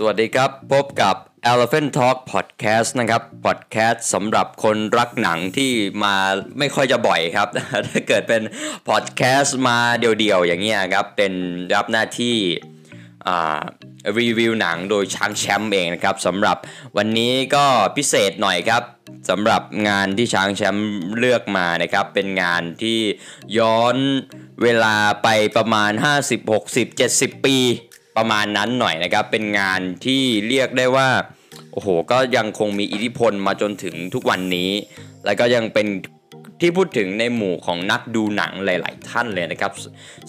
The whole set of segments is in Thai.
สวัสดีครับ พบกับ Elephant Talk Podcast นะครับ Podcast สำหรับคนรักหนังที่มาไม่ค่อยจะบ่อยครับ ถ้าเกิดเป็น Podcast มาเดี่ยวๆ อย่างเงี้ยครับ เป็นรับหน้าที่รีวิวหนังโดยช้างแชมป์เองนะครับสำหรับวันนี้ก็พิเศษหน่อยครับสำหรับงานที่ช้างแชมป์เลือกมานะครับ เป็นงานที่ย้อนเวลาไปประมาณ 50 60 70 ปี ประมาณนั้นหน่อยนะครับ เป็นงานที่เรียกได้ว่า โอ้โห ก็ยังคงมีอิทธิพลมาจนถึงทุกวันนี้ แล้วก็ยังเป็นที่พูดถึงในหมู่ของนักดูหนังหลาย ๆ ท่านเลยนะครับ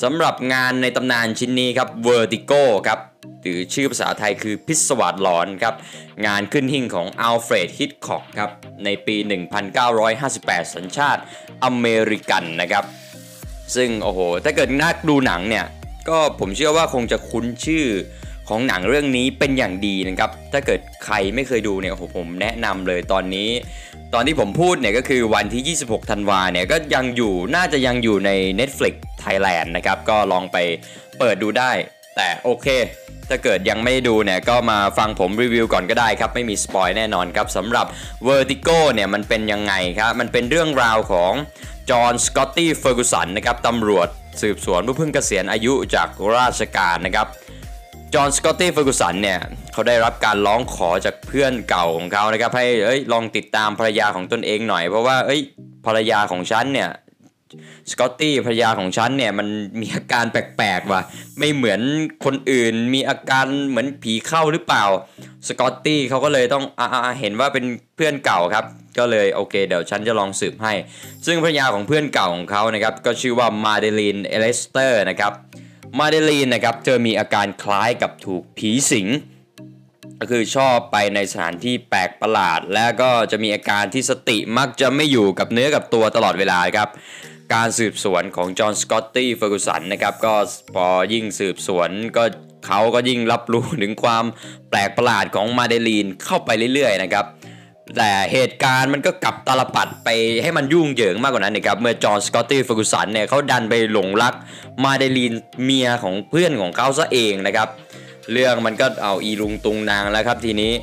สำหรับงานในตำนานชิ้นนี้ครับ Vertigo ครับหรือชื่อภาษาไทยคือพิศวาสหลอนครับ งานขึ้นหิ่งของอัลเฟรดฮิตคอกครับ ในปี 1958 สัญชาติอเมริกันนะครับ ซึ่งโอ้โห ถ้าเกิดนักดูหนังเนี่ย ก็ผมเชื่อว่าคงจะคุ้นชื่อของหนังเรื่องนี้เป็นอย่างดีนะครับ ถ้าเกิดใครไม่เคยดูเนี่ยผมแนะนำเลยตอนนี้ ตอนที่ผมพูดเนี่ยก็คือวันที่ 26 ธันวาเนี่ยก็ยังอยู่น่าจะยังอยู่ใน Netflix Thailand นะครับ ก็ลองไปเปิดดูได้ แต่โอเค ถ้าเกิดยังไม่ดูเนี่ยก็มาฟังผมรีวิวก่อนก็ได้ครับ ไม่มีสปอยแน่นอนครับสำหรับ Vertigo เนี่ยมันเป็นยังไงครับ มันเป็นเรื่องราวของจอห์นสกอตตี้เฟอร์กูสันนะครับตำรวจ สืบสวนผู้เพิ่งเกษียณอายุจากราชการนะครับจอห์นสกอตตี้เฟอร์กูสันเนี่ยเขาได้รับการร้องขอจากเพื่อนเก่าของเขานะครับให้เอ้ยลองติดตามภรรยาของตนเองหน่อย เพราะว่าเอ้ยภรรยาของฉันเนี่ยสกอตตี้ภรรยาของฉันเนี่ยมันมีอาการแปลกๆว่ะไม่เหมือนคนอื่นมีอาการเหมือนผีเข้าหรือเปล่า สกอตตี้เขาก็เลยต้องอ่าเห็นว่าเป็นเพื่อนเก่าครับ ก็เลยโอเค เดี๋ยวฉันจะลองสืบให้ ซึ่งภรรยาของเพื่อนเก่าของเขานะครับ ก็ชื่อว่ามาเดลีนเอเลสเตอร์นะครับ มาเดลีนนะครับเธอมีอาการคล้ายกับถูกผีสิง ก็คือชอบไปในสถานที่แปลกประหลาด แล้วก็จะมีอาการที่สติมักจะไม่อยู่กับเนื้อกับตัวตลอดเวลาครับ การสืบสวนของจอห์นสกอตตี้เฟอร์กูสันนะครับก็พอยิ่งสืบสวนก็เขาก็ยิ่งรับรู้ถึงความแปลกประหลาดของมาเดลีนเข้าไปเรื่อยๆนะครับแต่เหตุการณ์มันก็กลับตลปัดไปให้มันยุ่งเหยิงมากกว่านั้นนะครับเมื่อจอห์นสกอตตี้เฟอร์กูสันเนี่ยเขาดันไปหลงรักมาเดลีนเมียของเพื่อนของเขาซะเองนะครับเรื่องมันก็เอาอีลุงตุงนางแล้วครับทีนี้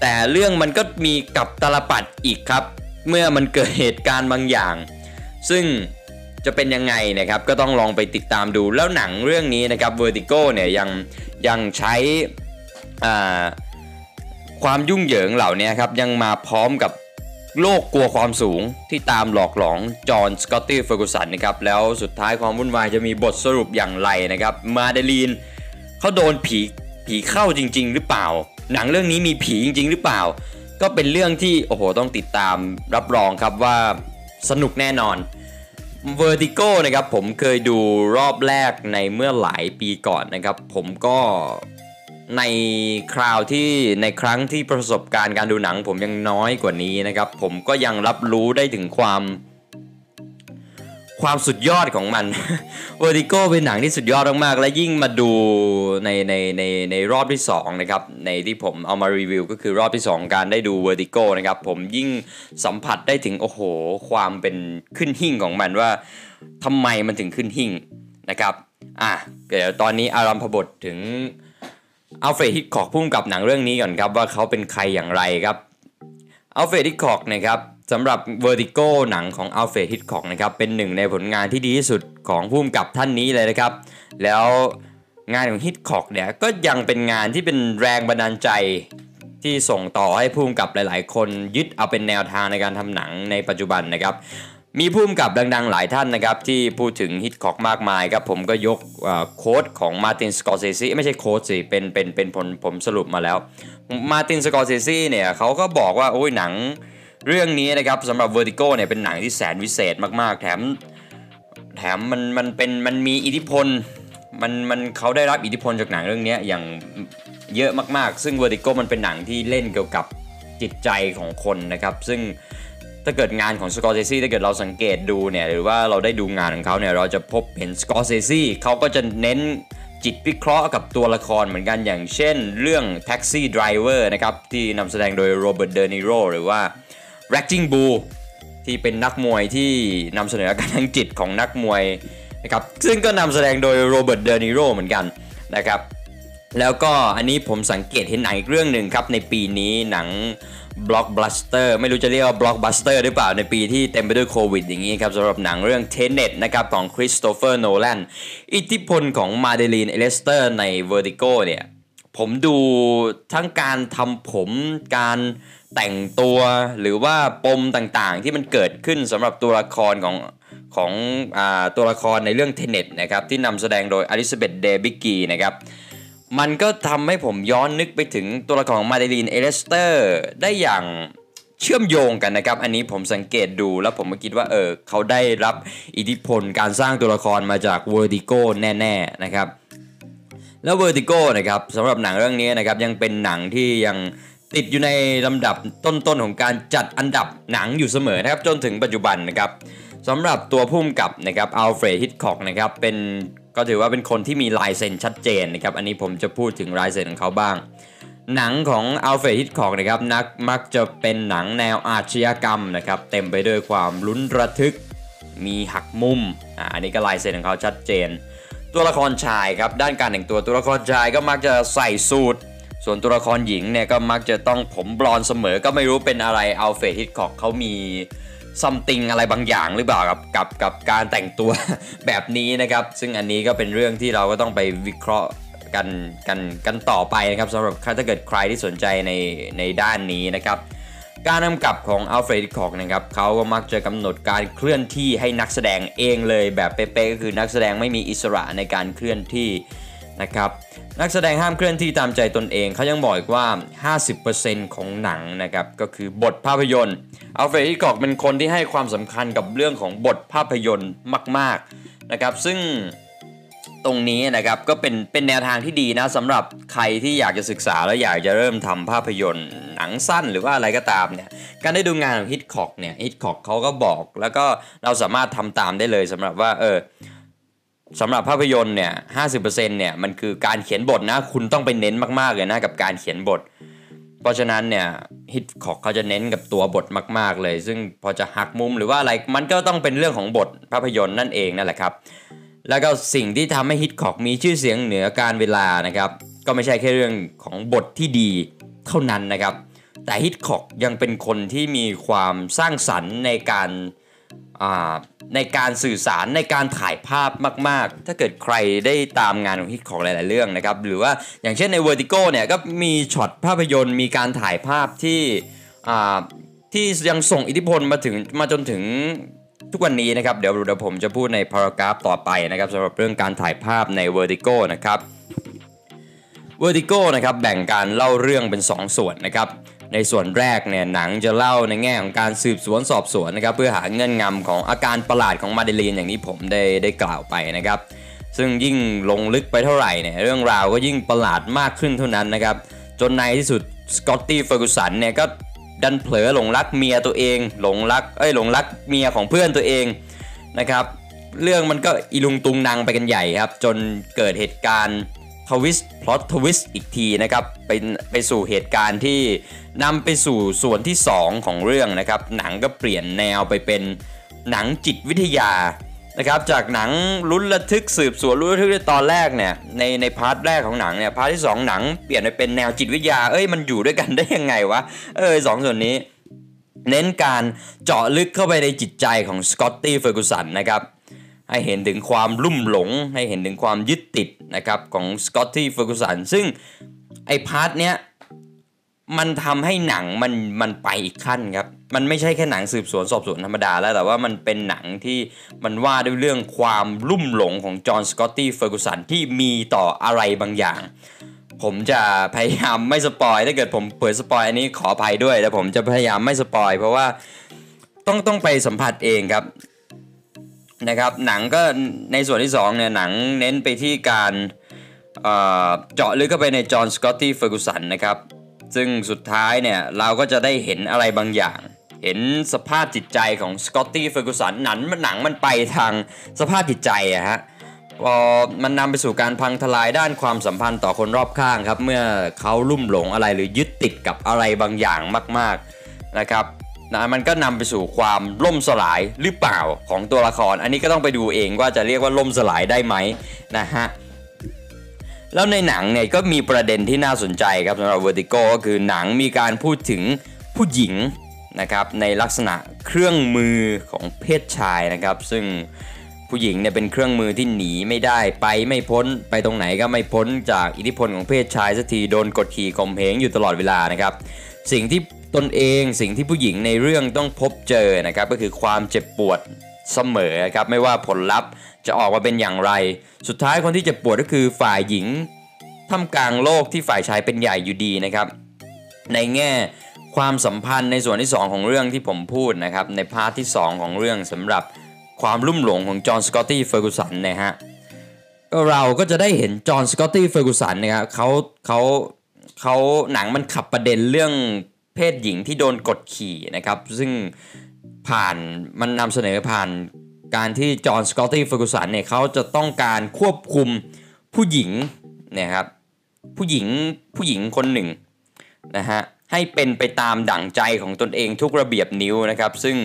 แต่เรื่องมันก็มีกับตลปัดอีกครับ เมื่อมันเกิดเหตุการณ์บางอย่าง ซึ่งจะเป็นยังไงนะครับก็ต้องลองไปติดตามดูแล้วหนังเรื่องนี้นะครับ Vertigo เนี่ยยังยังใช้ความยุ่งเหยิงเหล่านี้ครับยังมาพร้อมกับโรคกลัวความสูงที่ตามหลอกหลอนจอห์นสกอตตี้เฟอร์กูสันนะครับแล้วสุดท้ายความวุ่นวายจะมีบทสรุปอย่างไรนะครับมาเดลีนเขาโดนผีผีเข้าจริง ๆ หรือเปล่า หนังเรื่องนี้มีผีจริง ๆ หรือเปล่า ก็เป็นเรื่องที่โอ้โหต้องติดตามรับรองครับว่า สนุกแน่นอน Vertigo นะครับผมเคยดูรอบแรกในเมื่อหลายปีก่อนนะครับ ผมก็ในคราวที่ในครั้งที่ประสบการณ์การดูหนัง ผมยังน้อยกว่านี้นะครับ ผมก็ยังรับรู้ได้ถึงความ ความสุดยอดของมัน Vertigo เป็นหนังที่สุดยอดมากๆ และยิ่งมาดูในในในในรอบที่2นะครับ ในที่ผมเอามารีวิวก็คือรอบที่ 2 การได้ดู Vertigo นะครับ ผมยิ่งสัมผัสได้ถึงโอ้โห ความเป็นขึ้นหิ้งของมันว่าทำไมมันถึงขึ้นหิ้งนะครับอะเดี๋ยวตอนนี้อารัมภบทถึงอัลเฟรดฮิตคอกผู้กำกับหนังเรื่องนี้ก่อนครับว่าเขาเป็นใครอย่างไรครับอัลเฟรดฮิตคอกนะครับ สำหรับ Vertigo หนังของอัลเฟรดฮิตคอกนะครับเป็นหนึ่งในผลงานที่ดีที่สุดของผู้กำกับท่านนี้เลยนะครับ แล้วงานของฮิตคอกเนี่ยก็ยังเป็นงานที่เป็นแรงบันดาลใจที่ส่งต่อให้ผู้กำกับหลาย ๆ คนยึดเอาเป็นแนวทางในการทำหนังในปัจจุบันนะครับมีผู้กำกับดัง ๆ หลายท่านนะครับที่พูดถึงฮิตคอกมากมายครับผมก็ยก quote ของมาตินสกอร์เซซีไม่ใช่ quote สิเป็นเป็นเป็นผลผมสรุปมาแล้วมาตินสกอร์เซซีเนี่ยเขาก็บอกว่าโอ้ยหนัง เรื่องนี้นะครับสำหรับ Vertigo เนี่ยเป็นหนังที่แสนวิเศษมากๆ แถมแถมมันมันเป็นมันมีอิทธิพลมันมันเขาได้รับอิทธิพลจากหนังเรื่องนี้อย่างเยอะมากๆ ซึ่ง Vertigo มันเป็นหนังที่เล่นเกี่ยวกับจิตใจของคนนะครับ ซึ่งถ้าเกิดงานของสกอร์เซซี่ถ้าเกิดเราสังเกตดูเนี่ยหรือว่าเราได้ดูงานของเขาเนี่ยเราจะพบเห็นสกอร์เซซี่เขาก็จะเน้นจิตวิเคราะห์กับตัวละครเหมือนกันอย่างเช่น เรื่อง Taxi Driver นะครับที่นำแสดงโดยโรเบิร์ตเดนิโรหรือว่า r a c k i n g Bull ที่เป็นนักมวยที่นำเสนออาการทางจิตของนักมวยนะครับซึ่งก็นำแสดงโดยโรเบิร์ตเดนิโรเหมือนกันนะครับแล้วก็อันนี้ผมสังเกตเห็นหนังอีกเรื่องหนึ่งครับในปีนี้หนังบล็อกบัสเตอร์ไม่รู้จะเรียกว่าบล็อกบัสเตอร์หรือเปล่าในปีที่เต็มไปด้วยโควิดอย่างนี้ครับสำหรับหนังเรื่อง Tenet นะครับของคริสโตเฟอร์โนแลนอิทธิพลของมาเดลีนเอเลสเตอร์ใน Vertigo เนี่ยผมดูทั้งการทำผมการ แต่งตัวหรือว่าปมต่างๆ ที่มันเกิดขึ้นสำหรับตัวละครของของอตัวละครในเรื่อง Tenet นะครับที่นำแสดงโดยอลิซาเบธเดบิกีนะครับมันก็ทำให้ผมย้อนนึกไปถึงตัวละครของมาเดลีนเอเลสเตอร์ได้อย่างเชื่อมโยงกันนะครับ อันนี้ผมสังเกตดูแล้วผมก็คิดว่าเออเขาได้รับอิทธิพลการสร้างตัวละครมาจาก Vertigo แน่ๆนะครับ แล้ว Vertigo นะครับสำหรับหนังเรื่องนี้นะครับยังเป็นหนังที่ยัง ติดอยู่ในลำดับต้นๆของการจัดอันดับหนังอยู่เสมอนะครับจนถึงปัจจุบันนะครับสำหรับตัวผู้กำกับนะครับอัลเฟรดฮิตคอกนะครับเป็นก็ถือว่าเป็นคนที่มีลายเซ็นชัดเจนนะครับอันนี้ผมจะพูดถึงลายเซ็นของเขาบ้าง หนังของอัลเฟรดฮิตคอกนะครับนักมักจะเป็นหนังแนวอาชญากรรมนะครับเต็มไปด้วยความลุ้นระทึก มีหักมุมอ่าอันนี้ก็ลายเซ็นของเขาชัดเจน ตัวละครชายครับด้านการแต่งตัวตัวละครชายก็มักจะใส่สูท ส่วนตัวละครหญิงเนี่ยก็มักจะต้องผมบลอนเสมอก็ไม่รู้เป็นอะไรอัลเฟรดฮิตคอกเขามี something อะไรบางอย่างหรือเปล่ากับกับกับการแต่งตัวแบบนี้นะครับ ซึ่งอันนี้ก็เป็นเรื่องที่เราก็ต้องไปวิเคราะห์กันกันกันต่อไปนะครับสำหรับถ้าเกิดใครที่สนใจในในด้านนี้นะครับ การกำกับของอัลเฟรดฮิตคอกนะครับเขาก็มักจะกำหนดการเคลื่อนที่ให้นักแสดงเองเลยแบบเป๊ะๆก็คือนักแสดงไม่มีอิสระในการเคลื่อนที่นะครับ นักแสดงห้ามเคลื่อนที่ตามใจตนเอง เขายังบอกอีกว่า 50%ของหนังนะครับ ก็คือบทภาพยนตร์อัลเฟรดฮิตคอกเป็นคนที่ให้ความสำคัญกับเรื่องของบทภาพยนตร์มาก ๆ นะครับ ซึ่งตรงนี้นะครับก็เป็นเป็นแนวทางที่ดีนะสำหรับใครที่อยากจะศึกษาและอยากจะเริ่มทำภาพยนตร์หนังสั้นหรือว่าอะไรก็ตามเนี่ยการได้ดูงานของฮิตคอกเนี่ยฮิตคอกเขาก็บอก แล้วก็เราสามารถทำตามได้เลยสำหรับว่าเออ สำหรับภาพยนตร์เนี่ยห้าสิบเปอร์เซ็นต์เนี่ยมันคือการเขียนบทนะ คุณต้องไปเน้นมากๆเลยนะกับการเขียนบท เพราะฉะนั้นเนี่ยฮิตคอกเขาจะเน้นกับตัวบทมาก ๆเลย ซึ่งพอจะหักมุมหรือว่าอะไรมันก็ต้องเป็นเรื่องของบทภาพยนตร์นั่นเองนั่นแหละครับ แล้วก็สิ่งที่ทำให้ฮิตคอกมีชื่อเสียงเหนือการเวลานะครับ ก็ไม่ใช่แค่เรื่องของบทที่ดีเท่านั้นนะครับ แต่ฮิตคอกยังเป็นคนที่มีความสร้างสรรค์ในการ ในการสื่อสารในการถ่ายภาพมาก ๆ ถ้าเกิดใครได้ตามงานของฮิตของหลาย ๆ เรื่องนะครับ หรือว่าอย่างเช่นใน Vertigo เนี่ยก็มีช็อตภาพยนตร์ มีการถ่ายภาพที่ที่ยังส่งอิทธิพลมาถึงมาจนถึงทุกวันนี้นะครับ เดี๋ยวเดี๋ยวผมจะพูดในพารากราฟต่อไปนะครับสำหรับเรื่องการถ่ายภาพใน Vertigo นะครับ Vertigo นะครับแบ่งการเล่าเรื่องเป็น 2 ส่วนนะครับ ในส่วนแรกเนี่ยหนังจะเล่าในแง่ของการสืบสวนสอบสวนนะครับเพื่อหาเงื่อนงำของอาการประหลาดของมาเดลีนอย่างที่ผมได้ได้กล่าวไปนะครับ ซึ่งยิ่งลงลึกไปเท่าไหร่เนี่ยเรื่องราวก็ยิ่งประหลาดมากขึ้นเท่านั้นนะครับจนในที่สุดสกอตตี้เฟอร์กูสันเนี่ยก็ดันเผลอหลงรักเมียตัวเองหลงรักเอ้ยหลงรักเมียของเพื่อนตัวเองนะครับ เรื่องมันก็อีลุงตุงนางไปกันใหญ่ครับ จนเกิดเหตุการณ์ twist plot twist อีกทีนะครับเป็นไปสู่เหตุการณ์ที่นำไปสู่ส่วนที่ 2 ของเรื่องนะครับ หนังก็เปลี่ยนแนวไปเป็นหนังจิตวิทยานะครับจากหนังลุ้นระทึกสืบสวนลุ้นระทึกในตอนแรกเนี่ยในใน part แรกของหนังเนี่ย part ที่ 2 หนังเปลี่ยนไปเป็นแนวจิตวิทยาเอ้ยมันอยู่ด้วยกันได้ยังไงวะเออสองส่วนนี้ เน้นการเจาะลึกเข้าไปในจิตใจของสกอตตี้เฟอร์กูสันนะครับ ให้เห็นถึงความลุ่มหลง ให้เห็นถึงความยึดติดนะครับของสกอตตี้เฟอร์กูสันซึ่งไอ part เนี้ยมันทำให้หนังมันมันไปอีกขั้นครับ มันไม่ใช่แค่หนังสืบสวนสอบสวนธรรมดาแล้ว แต่ว่ามันเป็นหนังที่มันว่าด้วยเรื่องความลุ่มหลงของจอห์นสกอตตี้เฟอร์กูสันที่มีต่ออะไรบางอย่าง ผมจะพยายามไม่ spoil ถ้าเกิดผมเผลอ spoil อันนี้ขออภัยด้วยแต่ผมจะพยายามไม่ spoil เพราะว่าต้องต้องไปสัมผัสเองครับ นะครับหนังก็ในส่วนที่2เนี่ยหนังเน้นไปที่การเจาะลึกเข้าไปในจอห์นสกอตตี้เฟอร์กูสันนะครับซึ่งสุดท้ายเนี่ยเราก็จะได้เห็นอะไรบางอย่าง เห็นสภาพจิตใจของสกอตตี้เฟอร์กูสันหนังมันหนังมันไปทางสภาพจิตใจอะฮะพอมันนำไปสู่การพังทลายด้านความสัมพันธ์ต่อคนรอบข้างครับ เมื่อเขาลุ่มหลงอะไรหรือยึดติดกับอะไรบางอย่างมาก ๆนะครับ นะมันก็นำไปสู่ความล่มสลายหรือเปล่าของตัวละคร อันนี้ก็ต้องไปดูเองว่าจะเรียกว่าล่มสลายได้ไหมนะฮะแล้วในหนังเนี่ยก็มีประเด็นที่น่าสนใจครับสำหรับ Vertigo ก็คือหนังมีการพูดถึงผู้หญิงนะครับในลักษณะเครื่องมือของเพศชายนะครับ ซึ่งผู้หญิงเนี่ยเป็นเครื่องมือที่หนีไม่ได้ไปไม่พ้นไปตรงไหนก็ไม่พ้นจากอิทธิพลของเพศชายสักทีโดนกดขี่ข่มเหงอยู่ตลอดเวลานะครับ สิ่งที่ตนเองสิ่งที่ผู้หญิงในเรื่องต้องพบเจอนะครับก็คือความเจ็บปวดเสมอครับไม่ว่าผลลัพธ์จะออกมาเป็นอย่างไร สุดท้ายคนที่เจ็บปวดก็คือฝ่ายหญิงท่ามกลางโลกที่ฝ่ายชายเป็นใหญ่อยู่ดีนะครับ ในแง่ความสัมพันธ์ในส่วนที่ 2 ของเรื่องที่ผมพูดนะครับใน part ที่ 2 ของเรื่องสำหรับความลุ่มหลงของจอห์นสกอตตี้เฟอร์กูสันนะฮะเราก็จะได้เห็นจอห์นสกอตตี้เฟอร์กูสันนะครับเขาเขา เขาหนังมันขับประเด็นเรื่องเพศหญิงที่โดนกดขี่นะครับ ซึ่งผ่านมันนำเสนอผ่านการที่จอห์นสกอตตี้เฟอร์กูสันเนี่ยเขาจะต้องการควบคุมผู้หญิงนี่ยครับผู้หญิงผู้หญิงคนหนึ่งนะฮะให้เป็นไปตามดั่งใจของตนเองทุกระเบียบนิ้วนะครับ ซึ่ง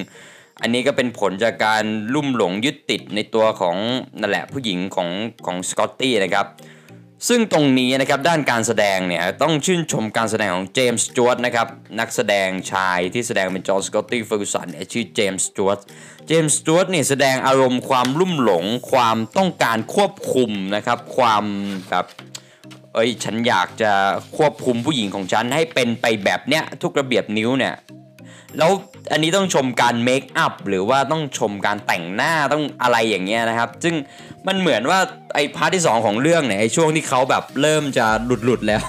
อันนี้ก็เป็นผลจากการลุ่มหลงยึดติดในตัวของนั่นแหละผู้หญิงของของสกอตตี้นะครับ ซึ่งตรงนี้นะครับด้านการแสดงเนี่ยต้องชื่นชมการแสดงของเจมส์ สจ๊วตนะครับนักแสดงชายที่แสดงเป็นจอห์นสกอตตี้เฟอร์กูสันเนี่ยชื่อเจมส์ สจ๊วตเจมส์ สจ๊วตเนี่ยแสดงอารมณ์ความลุ่มหลง ความต้องการควบคุมนะครับความแบบเอ้ยฉันอยากจะควบคุมผู้หญิงของฉันให้เป็นไปแบบเนี้ยทุกระเบียบนิ้วเนี่ย แล้วอันนี้ต้องชมการ makeup หรือว่าต้องชมการแต่งหน้าต้องอะไรอย่างเงี้ยนะครับ ซึ่งมันเหมือนว่าไอ้พาร์ทที่ 2 ของเรื่องเนี่ยไอ้ช่วงที่เขาแบบเริ่มจะหลุดหลุดแล้ว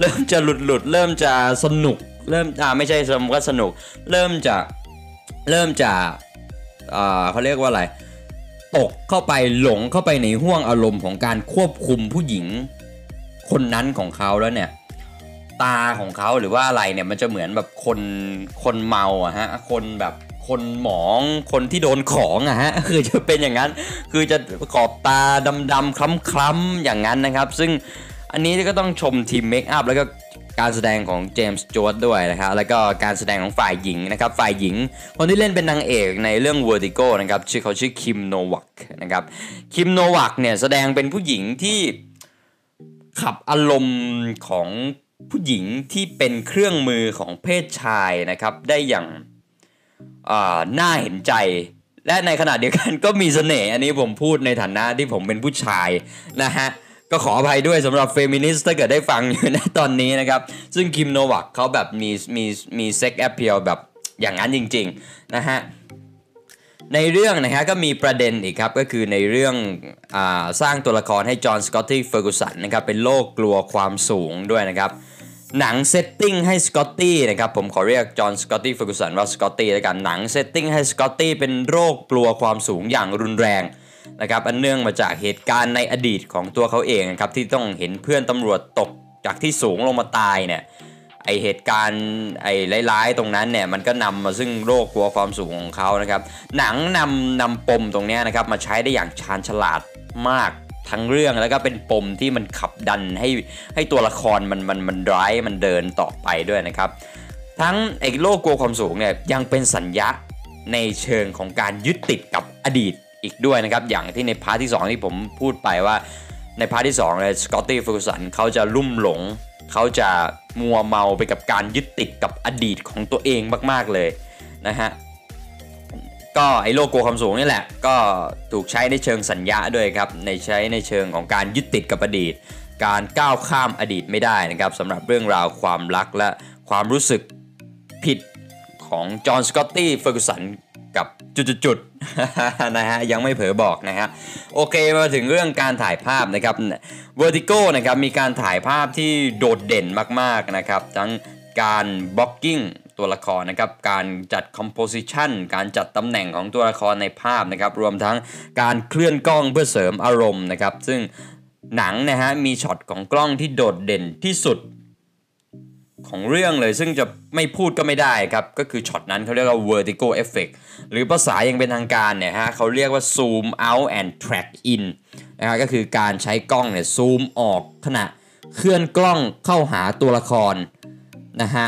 เริ่มจะหลุดหลุดเริ่มจะสนุก เริ่มอ่าไม่ใช่สมก็สนุก เริ่มจะเริ่มจะอ่าเขาเรียกว่าอะไรตกเข้าไปหลงเข้าไปในห่วงอารมณ์ของการควบคุมผู้หญิงคนนั้นของเขาแล้วเนี่ย ตาของเขาหรือว่าอะไรเนี่ยมันจะเหมือนแบบคนคนเมาอะฮะคนแบบคนหมองคนที่โดนของอะฮะคือจะเป็นอย่างนั้น คือจะขอบตาดำๆคล้ำๆอย่างนั้นนะครับ ซึ่งอันนี้ก็ต้องชมทีมเมคอัพแล้วก็การแสดงของเจมส์จวดด้วยนะครับแล้วก็การแสดงของฝ่ายหญิงนะครับฝ่ายหญิง คนที่เล่นเป็นนางเอกในเรื่อง Vertigo นะครับชื่อเขาชื่อคิมโนวักนะครับคิมโนวักเนี่ยแสดงเป็นผู้หญิงที่ขับอารมณ์ของ ผู้หญิงที่เป็นเครื่องมือของเพศชายนะครับ ได้อย่างน่าเห็นใจ และในขณะเดียวกันก็มีเสน่ห์อันนี้ผมพูดในฐานะที่ผมเป็นผู้ชายนะฮะก็ขออภัยด้วยสำหรับเฟมินิสต์ถ้าเกิดได้ฟังอยู่ในตอนนี้นะครับ ซึ่งคิมโนวัคเขาแบบมีมีมี sex appeal แบบอย่างนั้นจริงๆนะฮะในเรื่องนะฮะก็มีประเด็นอีกครับ ก็คือในเรื่องอสร้างตัวละครให้จอห์นสกอตตี้เฟอร์กูสันนะครับเป็นโรคกลัวความสูงด้วยนะครับ หนัง setting ให้สกอตตี้นะครับผมขอเรียกจอห์นสกอตตี้เฟอร์กูสันว่าสกอตตี้แล้วกันหนัง setting ให้สกอตตี้เป็นโรคกลัวความสูงอย่างรุนแรงนะครับอันเนื่องมาจากเหตุการณ์ในอดีตของตัวเขาเองนะครับที่ต้องเห็นเพื่อนตำรวจตกจากที่สูงลงมาตายเนี่ยไอเหตุการณ์ไอร้ายๆตรงนั้นเนี่ยมันก็นำมาซึ่งโรคกลัวความสูงของเขานะครับหนังนำนำปมตรงนี้นะครับมาใช้ได้อย่างชาญฉลาดมาก ทั้งเรื่องแล้วก็เป็นปมที่มันขับดันให้ให้ตัวละครมันมันมันร้ายมันเดินต่อไปด้วยนะครับ ทั้งไอ้โรคกลัวความสูงเนี่ยยังเป็นสัญญะในเชิงของการยึดติดกับอดีตอีกด้วยนะครับ อย่างที่ใน part ที่ 2 ที่ผมพูดไปว่าใน part ที่2เลยสกอตตี้เฟอร์กูสันเขาจะลุ่มหลง เขาจะมัวเมาไปกับการยึดติดกับอดีตของตัวเองมาก ๆเลยนะฮะ ก็ไอโรคกลัวความสูงนี่แหละ ก็ถูกใช้ในเชิงสัญญะด้วยครับ ในใช้ในเชิงของการยึดติดกับอดีต การก้าวข้ามอดีตไม่ได้นะครับสำหรับเรื่องราวความรักและความรู้สึกผิดของจอห์นสกอตตี้เฟอร์กูสันกับจุดๆนะฮะยังไม่เผลอบอกนะฮะโอเคมาถึงเรื่องการถ่ายภาพนะครับ Vertigo นะครับมีการถ่ายภาพที่โดดเด่นมากๆนะครับทั้งการ blocking ตัวละครนะครับการจัด composition การจัดตำแหน่งของตัวละครในภาพนะครับรวมทั้งการเคลื่อนกล้องเพื่อเสริมอารมณ์นะครับซึ่งหนังนะฮะมีช็อตของกล้องที่โดดเด่นที่สุดของเรื่องเลยซึ่งจะไม่พูดก็ไม่ได้ครับ ก็คือช็อตนั้นเขาเรียกว่า vertigo effect หรือภาษาอย่างเป็นทางการเนี่ยฮะเขาเรียกว่า zoom out and track in นะครับก็คือการใช้กล้องเนี่ยซูมออกขณะเคลื่อนกล้องเข้าหาตัวละครนะฮะ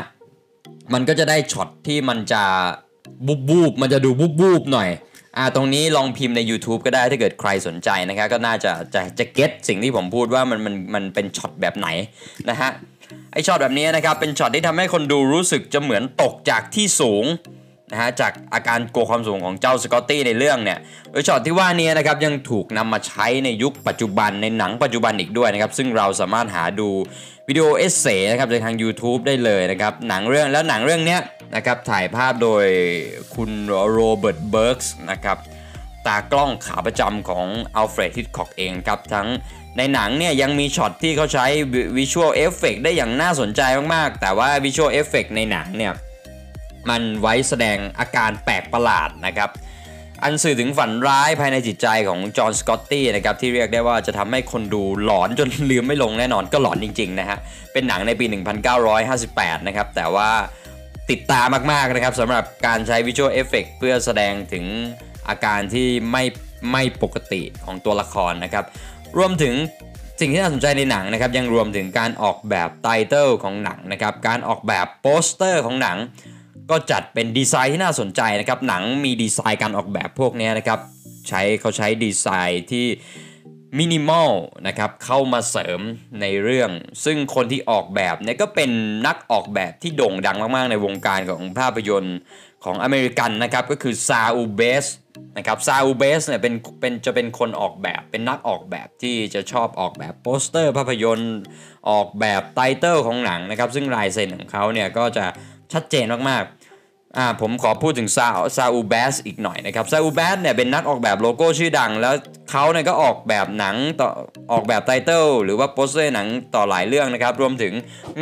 มันก็จะได้ช็อตที่มันจะวูบวูบมันจะดูวูบวูบหน่อยอ่าตรงนี้ลองพิมพ์ใน YouTube ก็ได้ถ้าเกิดใครสนใจนะครับก็น่าจะจะจะ get สิ่งที่ผมพูดว่ามันมันมันเป็นช็อตแบบไหนนะฮะไอช็อตแบบนี้นะครับเป็นช็อตที่ทำให้คนดูรู้สึกจะเหมือนตกจากที่สูง นะฮะจากอาการกลัวความสูงของเจ้าสกอตตี้ในเรื่องเนี่ยโดยช็อตที่ว่านี้นะครับยังถูกนำมาใช้ในยุคปัจจุบันในหนังปัจจุบันอีกด้วยนะครับซึ่งเราสามารถหาดูวิดีโอเอเซ่นะครับในทาง YouTube ได้เลยนะครับหนังเรื่องแล้วหนังเรื่องนี้นะครับถ่ายภาพโดยคุณโรเบิร์ตเบิร์กส์นะครับตากล้องขาประจำของอัลเฟรดฮิตคอกเองครับทั้งในหนังเนี่ยยังมีช็อตที่เขาใช้ visual effect ได้อย่างน่าสนใจมาก ๆ แต่ว่า visual effect ในหนังเนี่ย มันไว้แสดงอาการแปลกประหลาดนะครับ อันสื่อถึงฝันร้ายภายในจิตใจของจอห์นสกอตตี้นะครับที่เรียกได้ว่าจะทำให้คนดูหลอนจนลืมไม่ลงแน่นอนก็หลอนจริงๆนะฮะ เป็นหนังในปี 1958 นะครับ แต่ว่าติดตามากๆนะครับสำหรับการใช้ visual effect เพื่อแสดงถึงอาการที่ไม่ไม่ปกติของตัวละครนะครับ รวมถึงสิ่งที่น่าสนใจในหนังนะครับ ยังรวมถึงการออกแบบไตเติลของหนังนะครับ การออกแบบโปสเตอร์ของหนัง ก็จัดเป็นดีไซน์ที่น่าสนใจนะครับ หนังมีดีไซน์การออกแบบพวกนี้นะครับ ใช้เขาใช้ดีไซน์ที่มินิมอลนะครับเข้ามาเสริมในเรื่อง ซึ่งคนที่ออกแบบเนี่ยก็เป็นนักออกแบบที่โด่งดังมาก ๆ ในวงการของภาพยนตร์ของอเมริกันนะครับ ก็คือซาอูเบสนะครับซาอูเบสเนี่ยเป็นเป็นจะเป็นคนออกแบบเป็นนักออกแบบที่จะชอบออกแบบโปสเตอร์ภาพยนตร์ ออกแบบไตเติลของหนังนะครับ ซึ่งลายเซ็นของเขาเนี่ยก็จะ ชัดเจนมากๆอ่าผมขอพูดถึงซาซาอูเบสอีกหน่อยนะครับซาอูเบสเนี่ยเป็นนักออกแบบโลโก้ชื่อดัง แล้วเขาเนี่ยก็ออกแบบหนังต่อออกแบบไตเติลหรือว่าโปสเตอร์หนังต่อหลายเรื่องนะครับ รวมถึง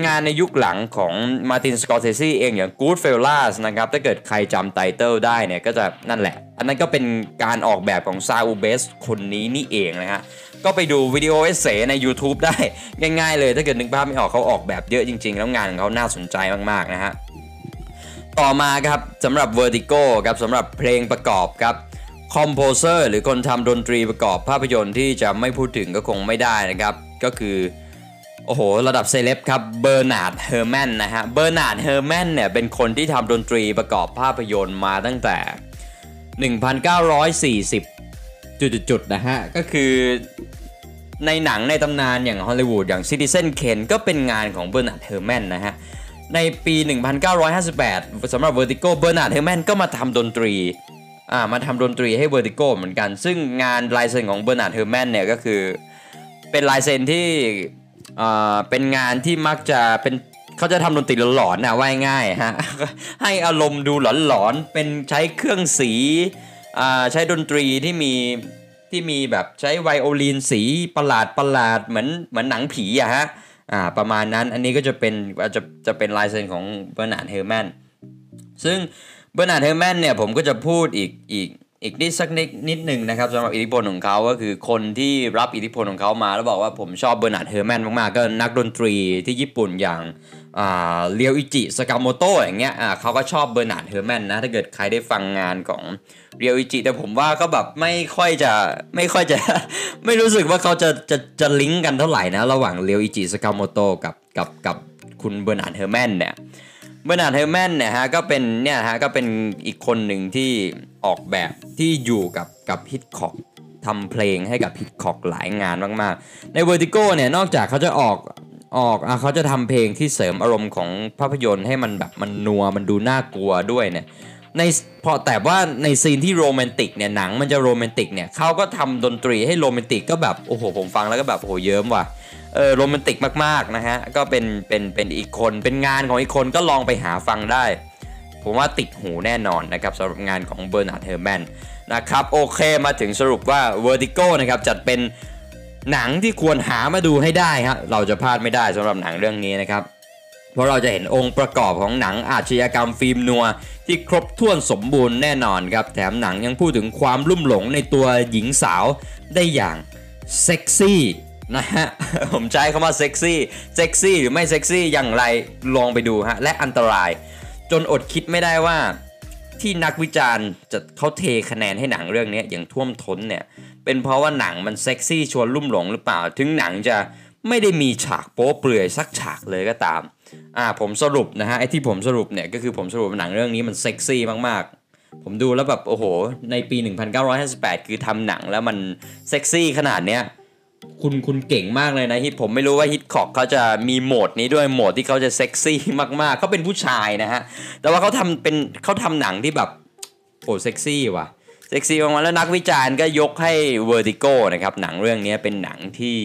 งานในยุคหลังของมาร์ตินสกอร์เซซีเองอย่าง Goodfellas นะครับถ้าเกิดใครจำไตเติลได้เนี่ยก็จะนั่นแหละ อันนั้นก็เป็นการออกแบบของซาอูเบสคนนี้นี่เองนะฮะก็ไปดู video essay ใน YouTube ได้ง่ายๆเลยถ้าเกิดนึกภาพไม่ออกเขาออกแบบเยอะจริงๆ แล้วงานของเขาน่าสนใจมากๆนะฮะ ต่อมาครับสำหรับ Vertigo ครับสำหรับเพลงประกอบครับcomposer หรือคนทำดนตรีประกอบภาพยนตร์ที่จะไม่พูดถึงก็คงไม่ได้นะครับ ก็คือ โอ้โห ระดับเซเลบครับเบอร์นาร์ดเฮอร์แมนนะฮะเบอร์นาร์ดเฮอร์แมนเนี่ยเป็นคนที่ทำดนตรีประกอบภาพยนตร์มาตั้งแต่ 1940 จุดๆนะฮะ ก็คือในหนังในตำนานอย่างฮอลลีวูดอย่าง Citizen Kane ก็เป็นงานของเบอร์นาร์ดเฮอร์แมนนะฮะ ในปี 1958สำหรับ Vertigo เบอร์นาร์ดเฮอร์แมนก็มาทำดนตรีอ่ามาทำดนตรีให้ Vertigo เหมือนกัน ซึ่งงานลายเซ็นของเบอร์นาร์ดเฮอร์แมนเนี่ยก็คือ เป็นลายเซ็นที่อ่าเป็นงานที่มักจะเป็นเขาจะทำดนตรีหลอนๆนะว่ายง่ายฮะให้อารมณ์ดูหลอนๆเป็นใช้เครื่องสีอ่าใช้ดนตรีที่มีที่มีแบบใช้ไวโอลินสีประหลาดประหลาดเหมือนเหมือนหนังผีอะฮะ อ่าประมาณนั้นอันนี้ก็จะเป็นจะจะเป็นลายเซ็นของเบอร์นาร์ดเฮอร์แมนซึ่งเบอร์นาร์ดเฮอร์แมนเนี่ยผมก็จะพูดอีกอีกอีกนิดสักนิดนิดหนึ่งนะครับสำหรับอิทธิพลของเขาก็คือคนที่รับอิทธิพลของเขามา แล้วบอกว่าผมชอบเบอร์นาร์ดเฮอร์แมนมากๆ ก็นักดนตรีที่ญี่ปุ่นอย่าง เรียวอิจิ ซากาโมโตอย่างเงี้ยเขาก็ชอบเบอร์นาร์ดเฮอร์แมนนะ ถ้าเกิดใครได้ฟังงานของเรียวอิจิแต่ผมว่าก็แบบไม่ค่อยจะไม่ค่อยจะ ไม่รู้สึกว่าเขาจะจะจะลิงก์กันเท่าไหร่นะ ระหว่างเรียวอิจิ ซากาโมโตกับกับกับคุณเบอร์นาร์ดเฮอร์แมนเนี่ยเบอร์นาร์ดเฮอร์แมนเนี่ยฮะก็เป็นเนี่ยฮะก็เป็นอีกคนหนึ่งที่ออกแบบที่อยู่กับกับฮิตคอกทำเพลงให้กับฮิตคอกหลายงานมากๆ ใน Vertigo เนี่ยนอกจากเขาจะออก ออกอะเขาจะทำเพลงที่เสริมอารมณ์ของภาพยนตร์ให้มันแบบมันนัวร์มันดูน่ากลัวด้วยเนี่ยในพอแต่ว่าในซีนที่โรแมนติกเนี่ยหนังมันจะโรแมนติกเนี่ยเขาก็ทำดนตรีให้โรแมนติกก็แบบโอ้โหผมฟังแล้วก็แบบโอ้โหเยิ้มว่ะเออโรแมนติกมากๆนะฮะก็เป็นเป็นเป็นอีกคนเป็นงานของอีกคนก็ลองไปหาฟังได้ ผมว่าติดหูแน่นอนนะครับสำหรับงานของเบอร์นาร์ดเฮอร์แมนนะครับโอเคมาถึงสรุปว่า Vertigo นะครับจัดเป็น หนังที่ควรหามาดูให้ได้ครับเราจะพลาดไม่ได้สำหรับหนังเรื่องนี้นะครับ เพราะเราจะเห็นองค์ประกอบของหนังอาชญากรรมฟิล์มนัว ที่ครบถ้วนสมบูรณ์แน่นอนครับ แถมหนังยังพูดถึงความลุ่มหลงในตัวหญิงสาวได้อย่างเซ็กซี่นะฮะ ผมใช้คำว่าเซ็กซี่ เซ็กซี่หรือไม่เซ็กซี่อย่างไรลองไปดูฮะ และอันตราย จนอดคิดไม่ได้ว่าที่นักวิจารณ์จะเขาเทคะแนนให้หนังเรื่องนี้อย่างท่วมท้นเนี่ย เป็นเพราะว่าหนังมันเซ็กซี่ชวนลุ่มหลงหรือเปล่า ถึงหนังจะไม่ได้มีฉากโป๊เปลือยสักฉากเลยก็ตาม อ่าผมสรุปนะฮะไอ้ที่ผมสรุปเนี่ยก็คือผมสรุปหนังเรื่องนี้มันเซ็กซี่มากผมดูแล้วแบบโอ้โห ในปี 1958 คือทำหนังแล้วมันเซ็กซี่ขนาดเนี้ยคุณคุณเก่งมากเลยนะฮิตผมไม่รู้ว่าฮิตคอกเขาจะมีโหมดนี้ด้วยโหมดที่เขาจะเซ็กซี่มากๆเขาเป็นผู้ชายนะฮะแต่ว่าเขาทำเป็นเขาทำหนังที่แบบโอ้เซ็กซี่ว่ะ เซ็กซี่มากๆแล้วนักวิจารณ์ก็ยกให้ Vertigo นะครับหนังเรื่องนี้เป็นหนังที่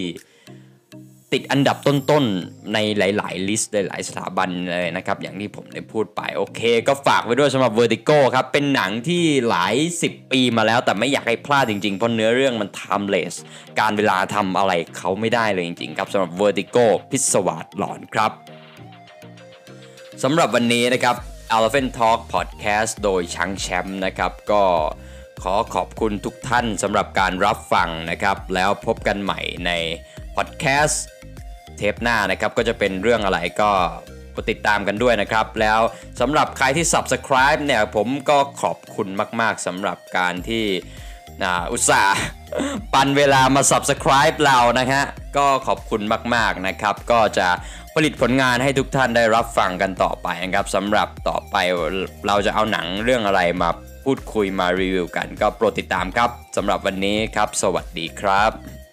ติดอันดับต้นๆ ในหลาย ๆ ลิสต์หลายๆสถาบันเลยนะครับ อย่างที่ผมได้พูดไป โอเค ก็ฝากไว้ด้วยสำหรับ Vertigo ครับ เป็นหนังที่หลาย 10 ปีมาแล้ว แต่ไม่อยากให้พลาดจริง ๆ เพราะเนื้อเรื่องมัน timeless การเวลาทำอะไรเขาไม่ได้เลยจริง ๆ ครับสำหรับ Vertigo พิศวาสหลอนครับสำหรับวันนี้นะครับ Elephant Talk Podcast โดยช้างแชมป์นะครับก็ ขอขอบคุณทุกท่านสำหรับการรับฟังนะครับ แล้วพบกันใหม่ใน Podcast เทปหน้านะครับ ก็จะเป็นเรื่องอะไรก็ติดตามกันด้วยนะครับ แล้วสำหรับใครที่ Subscribe เนี่ยผมก็ขอบคุณมาก ๆสำหรับการที่อุตส่าห์ปันเวลามา Subscribe เรานะฮะก็ขอบคุณมาก ๆ นะครับ ก็จะผลิตผลงานให้ทุกท่านได้รับฟังกันต่อไปนะครับสำหรับต่อไปเราจะเอาหนังเรื่องอะไรมา พูดคุยมารีวิวกัน ก็โปรดติดตามครับสำหรับวันนี้ครับ สวัสดีครับ